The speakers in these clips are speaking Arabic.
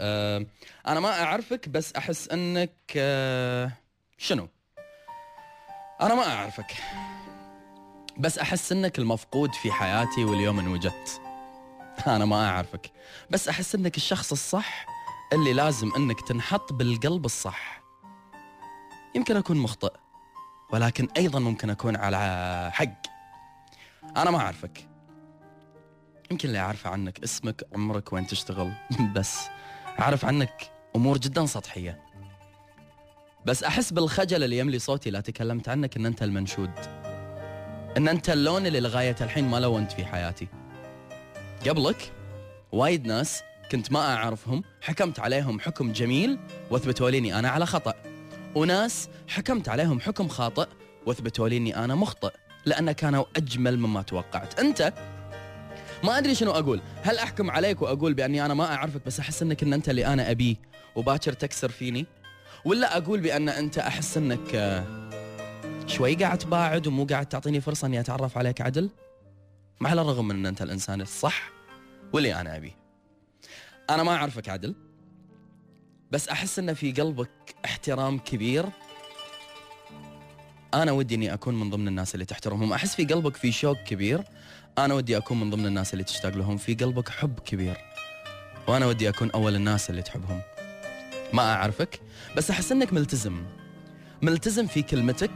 آه أنا ما أعرفك بس أحس إنك آه شنو؟ أنا ما أعرفك بس أحس إنك المفقود في حياتي واليوم ان وجدت أنا ما أعرفك بس أحس إنك الشخص الصح اللي لازم إنك تنحط بالقلب الصح. يمكن أكون مخطئ ولكن أيضا ممكن أكون على حق. أنا ما أعرفك. يمكن اللي أعرفه عنك اسمك عمرك وين تشتغل. بس أعرف عنك أمور جدا سطحية. بس أحس بالخجل اللي يملي صوتي لا تكلمت عنك إن أنت المنشود. إن أنت اللون اللي لغاية الحين ما لونت في حياتي. قبلك وايد ناس كنت ما أعرفهم حكمت عليهم حكم جميل واثبتوا لي اني أنا على خطأ. وناس حكمت عليهم حكم خاطئ واثبتوا لي اني أنا مخطئ لأن كانوا أجمل مما توقعت. أنت ما أدري شنو أقول. هل أحكم عليك وأقول بأني أنا ما أعرفك بس أحس إنك إن أنت اللي أنا ابيه وباكر تكسر فيني؟ ولا أقول بأن أنت أحس إنك آه، شوي قاعد تباعد ومو قاعد تعطيني فرصة إني أتعرف عليك عدل؟ مع الرغم من إن أنت الإنسان الصح واللي أنا أبيه. أنا ما أعرفك عدل بس أحس إن في قلبك احترام كبير أنا ودي إني أكون من ضمن الناس اللي تحترمهم. أحس في قلبك في شوق كبير. أنا ودي أكون من ضمن الناس اللي تشتاق لهم. في قلبك حب كبير. وأنا ودي أكون أول الناس اللي تحبهم. ما أعرفك بس أحس إنك ملتزم. ملتزم في كلمتك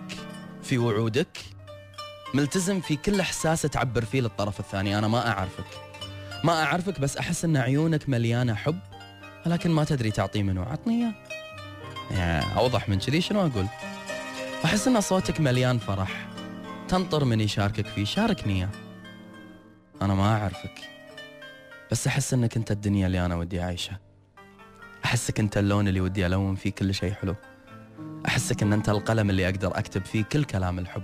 في وعودك. ملتزم في كل إحساس تعبر فيه للطرف الثاني. أنا ما أعرفك. ما أعرفك بس أحس إن عيونك مليانة حب. ولكن ما تدري تعطيه منو عطني إياه. يا أوضح من كذي شنو أقول؟ احس إن صوتك مليان فرح. تنطر من يشاركك فيه. شاركني إياه. أنا ما أعرفك. بس أحس إنك أنت الدنيا اللي أنا ودي أعيشها. أحسك أنت اللون اللي ودي ألون فيه كل شيء حلو. أحسك إن أنت القلم اللي أقدر أكتب فيه كل كلام الحب.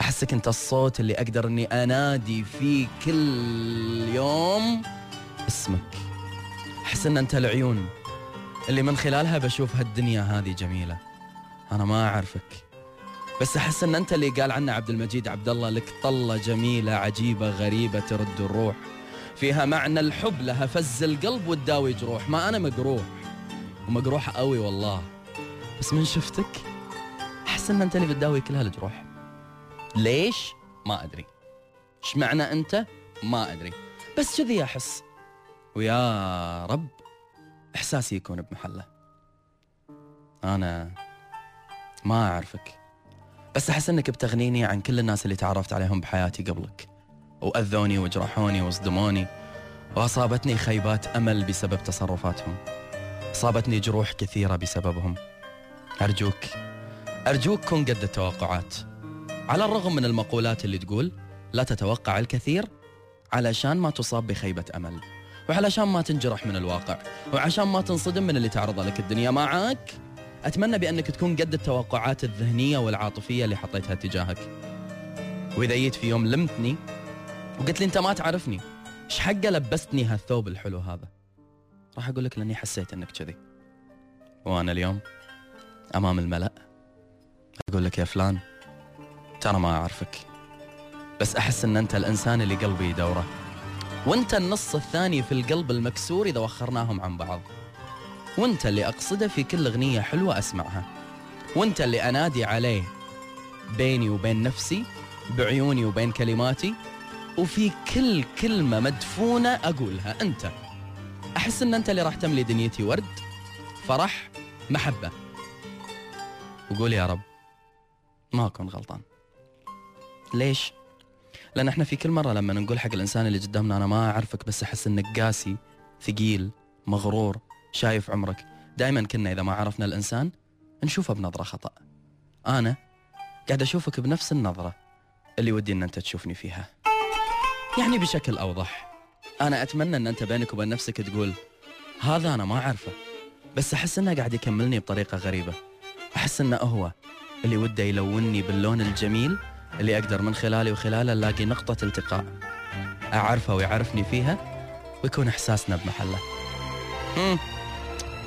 أحسك أنت الصوت اللي أقدر إني أنادي فيه كل يوم اسمك. أحس إن أنت العيون اللي من خلالها بشوف هالدنيا هذه جميلة. أنا ما أعرفك. بس أحس إن أنت اللي قال عنه عبد المجيد عبد الله لك طلة جميلة عجيبة غريبة ترد الروح. فيها معنى الحب لها فز القلب وتداوي جروح. ما أنا مجروح ومجروح قوي والله. بس من شفتك أحس إن أنت اللي بتداوي كل هالجروح. ليش؟ ما أدري. إيش معنى أنت؟ ما أدري. بس كذي أحس. ويا رب إحساسي يكون بمحله. أنا ما أعرفك. بس أحس إنك بتغنيني عن كل الناس اللي تعرفت عليهم بحياتي قبلك. وأذوني وجرحوني وصدموني. وأصابتني خيبات أمل بسبب تصرفاتهم. أصابتني جروح كثيرة بسببهم. أرجوك أرجوك كن قد التوقعات. على الرغم من المقولات اللي تقول لا تتوقع الكثير علشان ما تصاب بخيبة أمل. وعلشان ما تنجرح من الواقع. وعشان ما تنصدم من اللي تعرض لك الدنيا. معاك أتمنى بأنك تكون قد التوقعات الذهنية والعاطفية اللي حطيتها تجاهك. وإذا جيت في يوم لمتني وقلت لي أنت ما تعرفني إيش حقه لبستني هالثوب الحلو هذا؟ راح أقول لك لأني حسيت إنك كذي. وأنا اليوم أمام الملأ. أقول لك يا فلان ترى ما أعرفك بس أحس إن أنت الإنسان اللي قلبي يدوره. وأنت النص الثاني في القلب المكسور إذا وخرناهم عن بعض. وانت اللي اقصده في كل أغنية حلوة أسمعها. وانت اللي أنادي عليه بيني وبين نفسي بعيوني وبين كلماتي وفي كل كلمة مدفونة أقولها أنت. أحس إن أنت اللي راح تملي دنيتي ورد فرح محبة. وقول يا رب ما أكون غلطان. ليش؟ لأن إحنا في كل مرة لما نقول حق الإنسان اللي قدامنا أنا ما أعرفك بس أحس إنك قاسي ثقيل مغرور. شايف عمرك. دائما كنا إذا ما عرفنا الإنسان نشوفه بنظرة خطأ. أنا قاعد أشوفك بنفس النظرة اللي ودي إن أنت تشوفني فيها. يعني بشكل أوضح أنا أتمنى إن أنت بينك وبين نفسك تقول هذا أنا ما أعرفه. بس أحس إنه قاعد يكملني بطريقة غريبة. أحس إنه هو اللي وده يلونني باللون الجميل اللي أقدر من خلاله وخلاله نلاقي نقطة التقاء أعرفه ويعرفني فيها ويكون إحساسنا بمحله.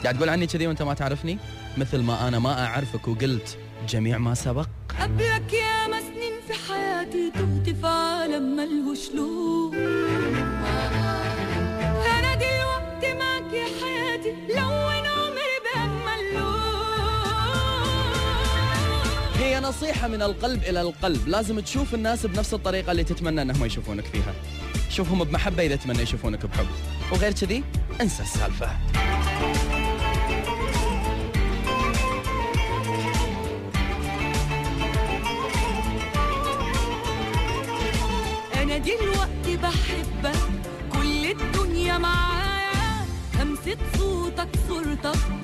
قاعد تقول عني كذي وانت ما تعرفني؟ مثل ما أنا ما أعرفك وقلت جميع ما سبق. قبلك يا مسنين في حياتي تهت في عالم ملهوش لون أنا دلوقتي معك يا حياتي لون عمري بأجمل لون هي نصيحة من القلب إلى القلب. لازم تشوف الناس بنفس الطريقة اللي تتمنى أنهم يشوفونك فيها. شوفهم بمحبة إذا تمنى يشوفونك بحب. وغير كذي انسى السالفة. دلوقتي بحبك كل الدنيا معايا همسة صوتك صورتك.